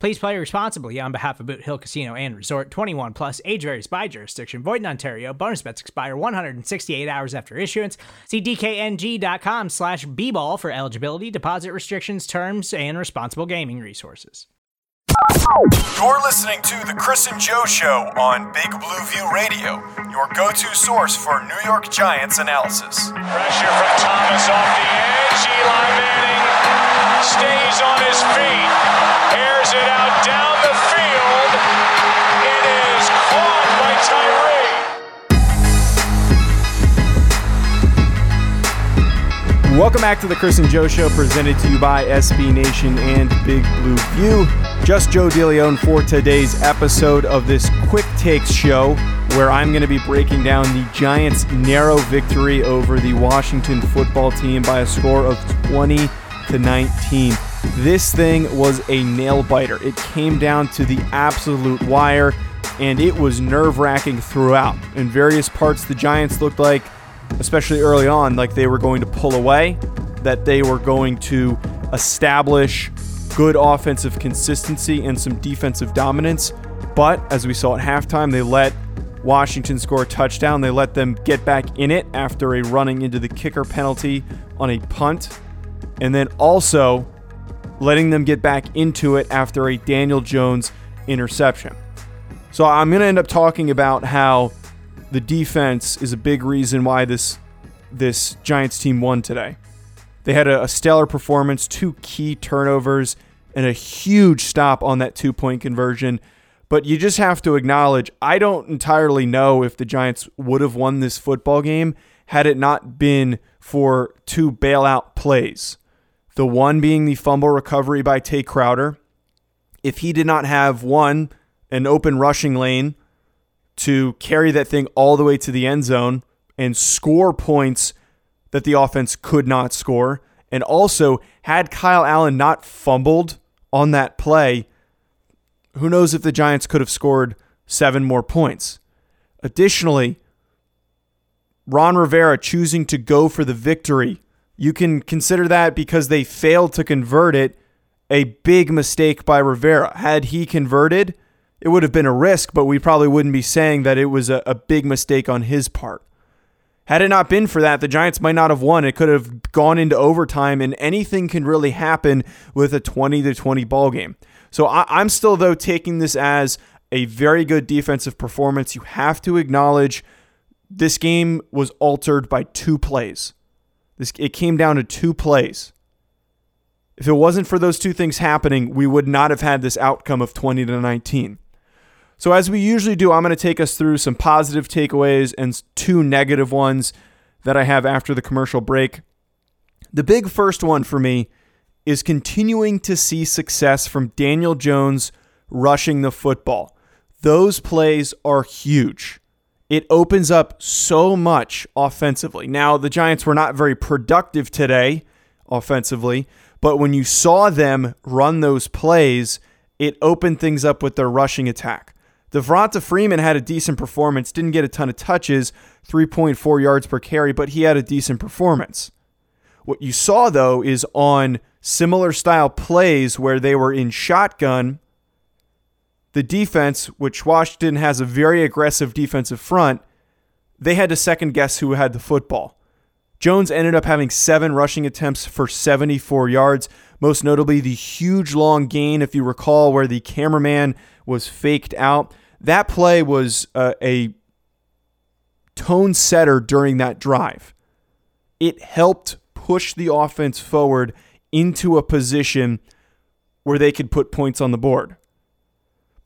Please play responsibly on behalf of Boot Hill Casino and Resort 21 Plus, age varies by jurisdiction, void in Ontario. Bonus bets expire 168 hours after issuance. See DKNG.com slash B ball for eligibility, deposit restrictions, terms, and responsible gaming resources. You're listening to The Chris and Joe Show on Big Blue View Radio, your go to source for New York Giants analysis. Pressure from Thomas off the edge. Eli Manning stays on his feet airs it out down the field. It is caught by Tyree. Welcome back to the Chris and Joe Show, presented to you by SB Nation and Big Blue View. Just Joe DeLeon for today's episode of this Quick Takes show, where I'm going to be breaking down the Giants' narrow victory over the Washington football team by a score of 20 to 19. This thing was a nail biter. It came down to the absolute wire, and it was nerve wracking throughout. In various parts, the Giants looked like, especially early on, like they were going to pull away, that they were going to establish good offensive consistency and some defensive dominance. But as we saw at halftime, they let Washington score a touchdown. They let them get back in it after a running into the kicker penalty on a punt. And then also letting them get back into it after a Daniel Jones interception. So I'm going to end up talking about how the defense is a big reason why this this Giants team won today. They had a, a stellar performance, two key turnovers, and a huge stop on that two point conversion. But you just have to acknowledge, I don't entirely know if the Giants would have won this football game had it not been for two bailout plays. The one being the fumble recovery by Tae Crowder. If he did not have one, an open rushing lane to carry that thing all the way to the end zone and score points that the offense could not score, and also had Kyle Allen not fumbled on that play, who knows if the Giants could have scored seven more points. Additionally, Ron Rivera choosing to go for the victory you can consider that because they failed to convert it a big mistake by Rivera. Had he converted, it would have been a risk, but we probably wouldn't be saying that it was a, a, big mistake on his part. Had it not been for that, the Giants might not have won. It could have gone into overtime, and anything can really happen with a 20 to 20 ball game. So I, I'm still, though, taking this as a very good defensive performance. You have to acknowledge this game was altered by two plays. This it came down to two plays. If it wasn't for those two things happening, we would not have had this outcome of 20 to 19. So as we usually do, I'm going to take us through some positive takeaways and two negative ones that I have after the commercial break. The big first one for me is continuing to see success from Daniel Jones rushing the football. Those plays are huge it opens up so much offensively. Now, the Giants were not very productive today offensively, but when you saw them run those plays, it opened things up with their rushing attack. Devonta Freeman had a decent performance, didn't get a ton of touches, 3.4 yards per carry, but he had a decent performance. What you saw, though, is on similar style plays where they were in shotgun the defense, which Washington has a very aggressive defensive front, they had to second guess who had the football. Jones ended up having seven rushing attempts for 74 yards, most notably the huge long gain, if you recall, where the cameraman was faked out. That play was uh, a tone setter during that drive. it helped push the offense forward into a position where they could put points on the board.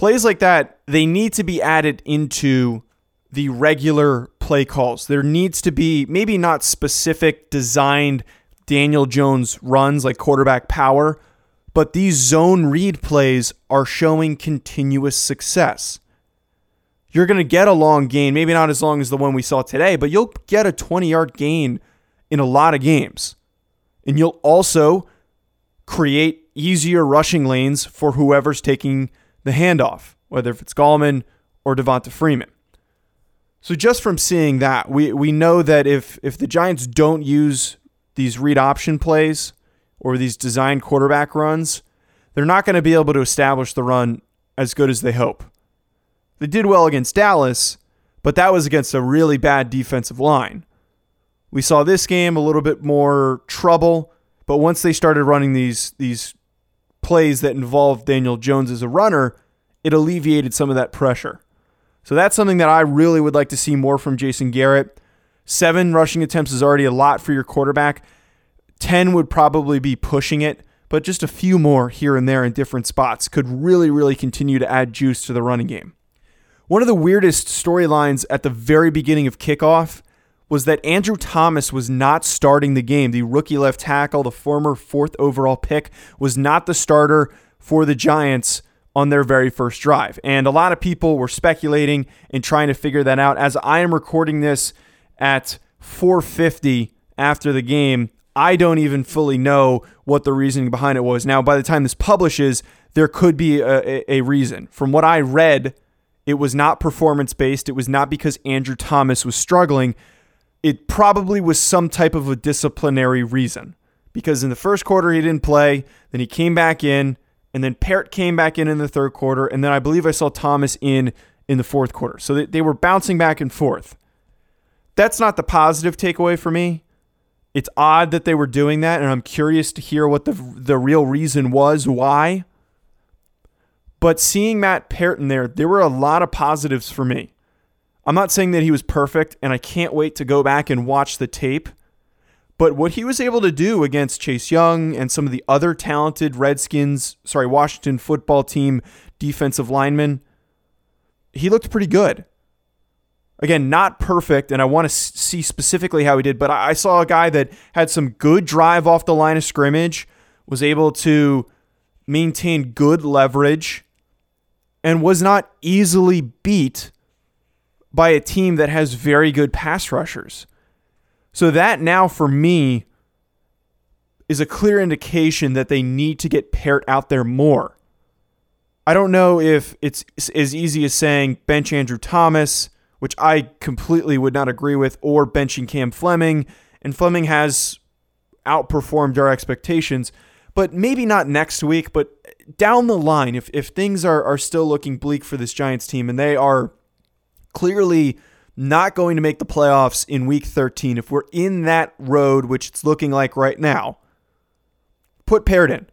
Plays like that, they need to be added into the regular play calls. There needs to be maybe not specific designed Daniel Jones runs like quarterback power, but these zone read plays are showing continuous success. You're going to get a long gain, maybe not as long as the one we saw today, but you'll get a 20 yard gain in a lot of games. And you'll also create easier rushing lanes for whoever's taking the handoff, whether if it's Gallman or Devonta Freeman. So just from seeing that, we, we know that if if the Giants don't use these read option plays or these design quarterback runs, they're not going to be able to establish the run as good as they hope. They did well against Dallas, but that was against a really bad defensive line. We saw this game a little bit more trouble, but once they started running these these plays that involved Daniel Jones as a runner, it alleviated some of that pressure. So that's something that I really would like to see more from Jason Garrett. Seven rushing attempts is already a lot for your quarterback. 10 would probably be pushing it, but just a few more here and there in different spots could really, really continue to add juice to the running game. One of the weirdest storylines at the very beginning of kickoff was that Andrew Thomas was not starting the game. The rookie left tackle, the former fourth overall pick, was not the starter for the Giants on their very first drive. And a lot of people were speculating and trying to figure that out. As I am recording this at 450 after the game, I don't even fully know what the reasoning behind it was. Now, by the time this publishes, there could be a, a, reason. From what I read, it was not performance based. It was not because Andrew Thomas was struggling it probably was some type of a disciplinary reason because in the first quarter he didn't play, then he came back in, and then Peart came back in in the third quarter, and then I believe I saw Thomas in in the fourth quarter. So they, they were bouncing back and forth. That's not the positive takeaway for me. It's odd that they were doing that, and I'm curious to hear what the the real reason was why. But seeing Matt Peart in there, there were a lot of positives for me. I'm not saying that he was perfect, and I can't wait to go back and watch the tape. But what he was able to do against Chase Young and some of the other talented Redskins, sorry, Washington football team defensive linemen, he looked pretty good. Again, not perfect, and I want to see specifically how he did, but I saw a guy that had some good drive off the line of scrimmage, was able to maintain good leverage, and was not easily beat by a team that has very good pass rushers. So that now for me is a clear indication that they need to get Peart out there more. I don't know if it's as easy as saying bench Andrew Thomas, which I completely would not agree with, or benching Cam Fleming. And Fleming has outperformed our expectations, but maybe not next week, but down the line, if, if things are, are still looking bleak for this Giants team and they are clearly not going to make the playoffs in week 13, if we're in that road, which it's looking like right now, put Peart in,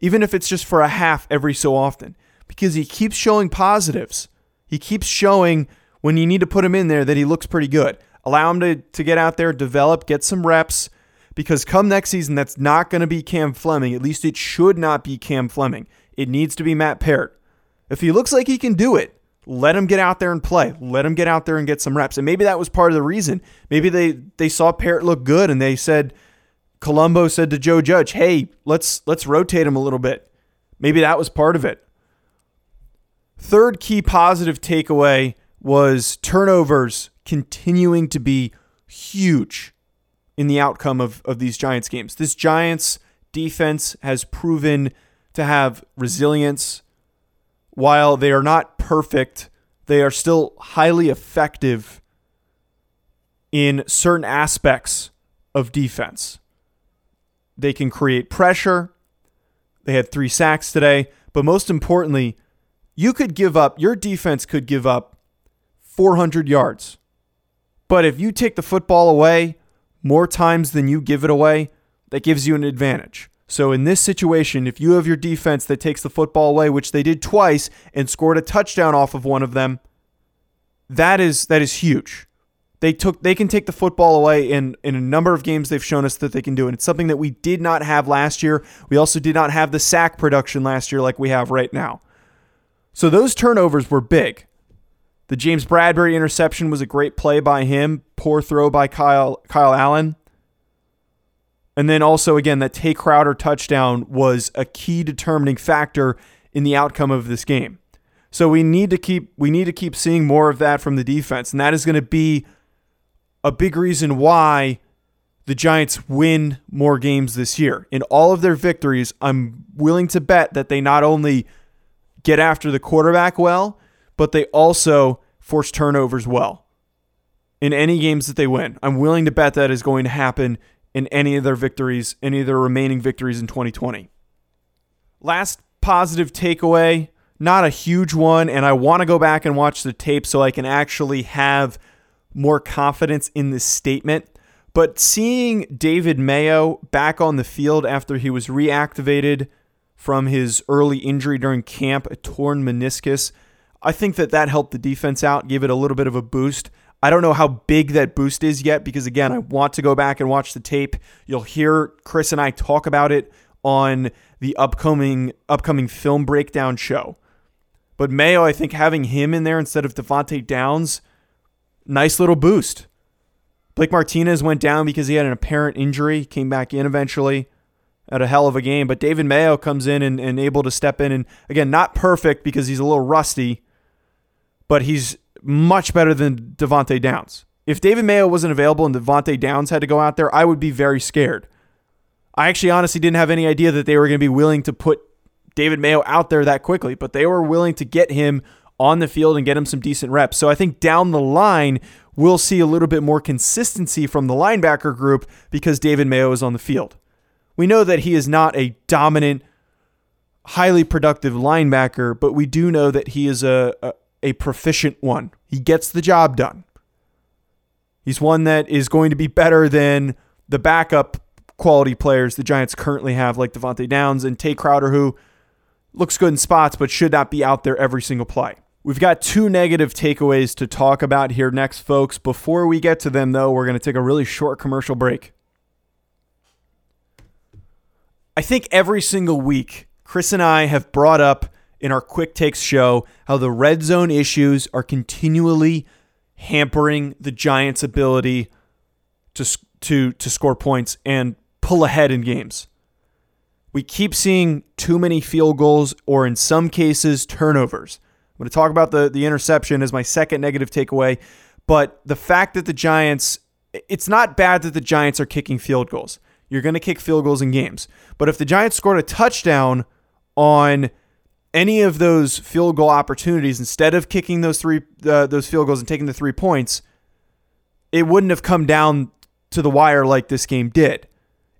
even if it's just for a half every so often, because he keeps showing positives. He keeps showing when you need to put him in there that he looks pretty good. Allow him to, to get out there, develop, get some reps, because come next season, that's not going to be Cam Fleming. At least it should not be Cam Fleming. It needs to be Matt Peart. If he looks like he can do it, let him get out there and play. Let him get out there and get some reps. And maybe that was part of the reason. Maybe they they saw Peart look good and they said Colombo said to Joe Judge, "Hey, let's let's rotate him a little bit." Maybe that was part of it. Third key positive takeaway was turnovers continuing to be huge in the outcome of, of these Giants games. This Giants defense has proven to have resilience, while they are not perfect, they are still highly effective in certain aspects of defense. They can create pressure. They had three sacks today. But most importantly, you could give up, your defense could give up 400 yards. But if you take the football away more times than you give it away, that gives you an advantage. So in this situation, if you have your defense that takes the football away, which they did twice and scored a touchdown off of one of them, that is that is huge They took they can take the football away in in a number of games they've shown us that they can do and it's something that we did not have last year. We also did not have the sack production last year like we have right now. So those turnovers were big. The James Bradberry interception was a great play by him, poor throw by Kyle Kyle Allen. And then also again that Tae Crowder touchdown was a key determining factor in the outcome of this game. So we need to keep we need to keep seeing more of that from the defense and that is going to be a big reason why the Giants win more games this year. In all of their victories, I'm willing to bet that they not only get after the quarterback well, but they also force turnovers well in any games that they win. I'm willing to bet that is going to happen in any of their victories, any of their remaining victories in 2020. Last positive takeaway, not a huge one, and I want to go back and watch the tape so I can actually have more confidence in this statement. But seeing David Mayo back on the field after he was reactivated from his early injury during camp, a torn meniscus, I think that that helped the defense out, gave it a little bit of a boost. I don't know how big that boost is yet because, again, I want to go back and watch the tape. You'll hear Chris and I talk about it on the upcoming upcoming film breakdown show. But Mayo, I think having him in there instead of Devante Downs nice little boost. Blake Martinez went down because he had an apparent injury, came back in eventually at a hell of a game. But David Mayo comes in and, and able to step in. And again, not perfect because he's a little rusty, but he's much better than Devante Downs. If David Mayo wasn't available and Devante Downs had to go out there, I would be very scared. I actually honestly didn't have any idea that they were going to be willing to put David Mayo out there that quickly, but they were willing to get him on the field and get him some decent reps. So I think down the line, we'll see a little bit more consistency from the linebacker group because David Mayo is on the field. We know that he is not a dominant, highly productive linebacker, but we do know that he is a, a, a proficient one. He gets the job done. He's one that is going to be better than the backup quality players the Giants currently have, like Devante Downs and Tae Crowder, who looks good in spots but should not be out there every single play. We've got two negative takeaways to talk about here next, folks. Before we get to them, though, we're going to take a really short commercial break. I think every single week, Chris and I have brought up in our quick takes show how the red zone issues are continually hampering the Giants' ability to, to, to score points and pull ahead in games. We keep seeing too many field goals or, in some cases, turnovers. I'm going to talk about the, the interception as my second negative takeaway. But the fact that the Giants, it's not bad that the Giants are kicking field goals. You're going to kick field goals in games. But if the Giants scored a touchdown on any of those field goal opportunities instead of kicking those three uh, those field goals and taking the three points, it wouldn't have come down to the wire like this game did.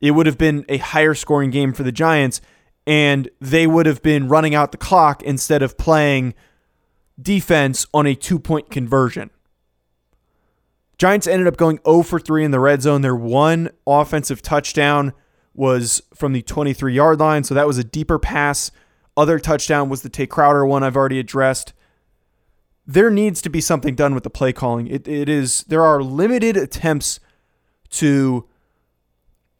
It would have been a higher scoring game for the Giants, and they would have been running out the clock instead of playing defense on a two point conversion. Giants ended up going 0 for 3 in the red zone. Their one offensive touchdown was from the 23 yard line, so that was a deeper pass. Other touchdown was the Tae Crowder one I've already addressed. There needs to be something done with the play calling. It, it is there are limited attempts to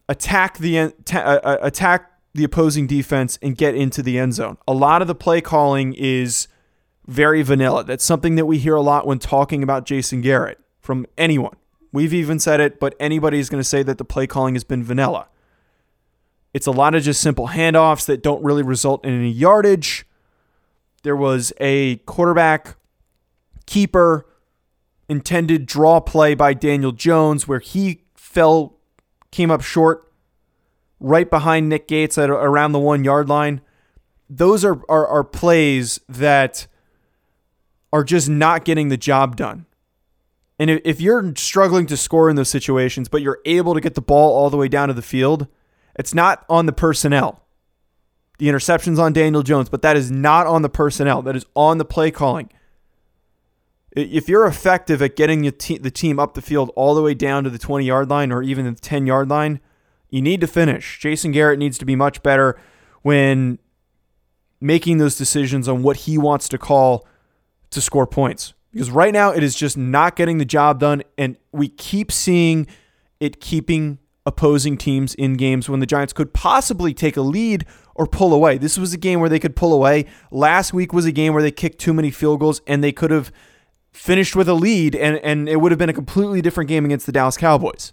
attack the uh, uh, attack the opposing defense and get into the end zone. A lot of the play calling is very vanilla. That's something that we hear a lot when talking about Jason Garrett from anyone. We've even said it, but anybody is going to say that the play calling has been vanilla. It's a lot of just simple handoffs that don't really result in any yardage. There was a quarterback keeper intended draw play by Daniel Jones where he fell, came up short right behind Nick Gates at around the one yard line. Those are, are, are plays that are just not getting the job done. And if you're struggling to score in those situations, but you're able to get the ball all the way down to the field, it's not on the personnel. The interception's on Daniel Jones, but that is not on the personnel. That is on the play calling. If you're effective at getting the team up the field all the way down to the 20 yard line or even the 10 yard line, you need to finish. Jason Garrett needs to be much better when making those decisions on what he wants to call to score points Because right now it is just not getting the job done, and we keep seeing it keeping opposing teams in games when the Giants could possibly take a lead or pull away. This was a game where they could pull away. Last week was a game where they kicked too many field goals and they could have finished with a lead and, and it would have been a completely different game against the Dallas Cowboys.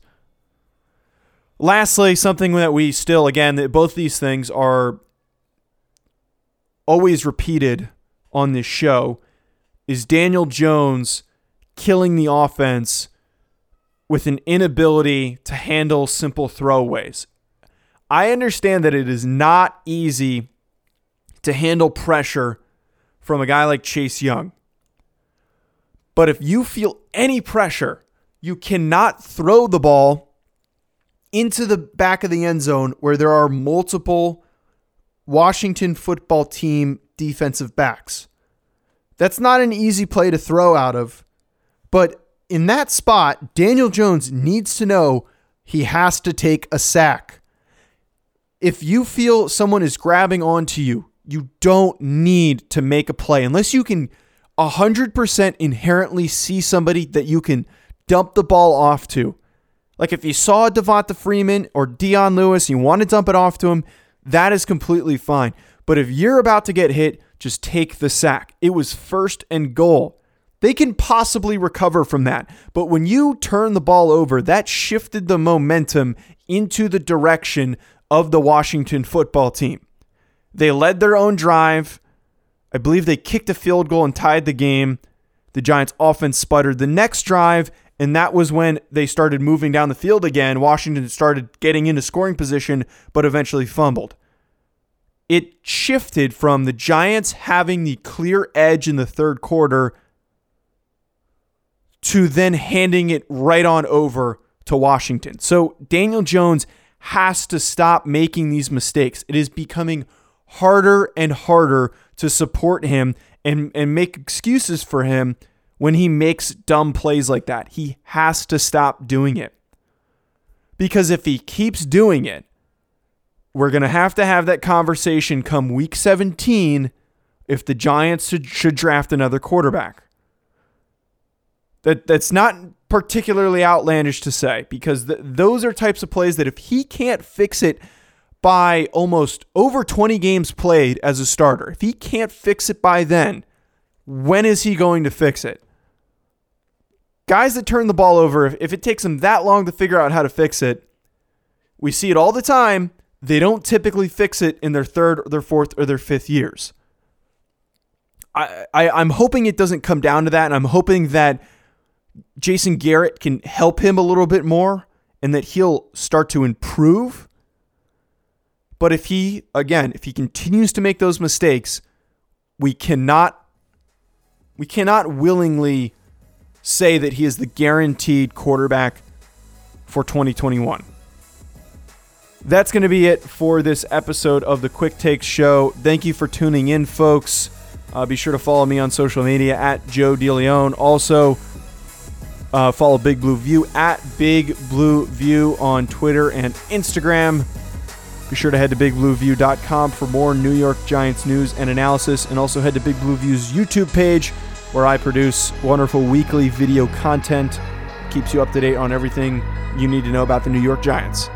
Lastly, something that we still, again, that both these things are always repeated on this show is Daniel Jones killing the offense with an inability to handle simple throwaways. I understand that it is not easy to handle pressure from a guy like Chase Young. But if you feel any pressure, you cannot throw the ball into the back of the end zone where there are multiple Washington football team defensive backs. That's not an easy play to throw out of, but in that spot, Daniel Jones needs to know he has to take a sack. If you feel someone is grabbing onto you, you don't need to make a play unless you can 100% inherently see somebody that you can dump the ball off to. Like if you saw Devonta Freeman or Dion Lewis, you want to dump it off to him, that is completely fine. But if you're about to get hit, just take the sack. It was first and goal. They can possibly recover from that. But when you turn the ball over, that shifted the momentum into the direction of the Washington football team. They led their own drive. I believe they kicked a field goal and tied the game. The Giants' offense sputtered the next drive, and that was when they started moving down the field again. Washington started getting into scoring position, but eventually fumbled. It shifted from the Giants having the clear edge in the third quarter to then handing it right on over to Washington. So Daniel Jones has to stop making these mistakes. It is becoming harder and harder to support him and, and make excuses for him when he makes dumb plays like that. He has to stop doing it. Because if he keeps doing it, we're going to have to have that conversation come week 17 if the Giants should, should draft another quarterback. That that's not particularly outlandish to say because th- those are types of plays that if he can't fix it by almost over 20 games played as a starter, if he can't fix it by then, when is he going to fix it? Guys that turn the ball over, if, if it takes them that long to figure out how to fix it, we see it all the time. They don't typically fix it in their third, or their fourth, or their fifth years. I, I I'm hoping it doesn't come down to that, and I'm hoping that Jason Garrett can help him a little bit more and that he'll start to improve. But if he, again, if he continues to make those mistakes, we cannot we cannot willingly say that he is the guaranteed quarterback for 2021. That's going to be it for this episode of the Quick Takes Show. Thank you for tuning in, folks. Uh, be sure to follow me on social media at Joe DeLeon. Also, uh, follow Big Blue View at Big Blue View on Twitter and Instagram. Be sure to head to bigblueview.com for more New York Giants news and analysis, and also head to Big Blue View's YouTube page where I produce wonderful weekly video content. Keeps you up to date on everything you need to know about the New York Giants.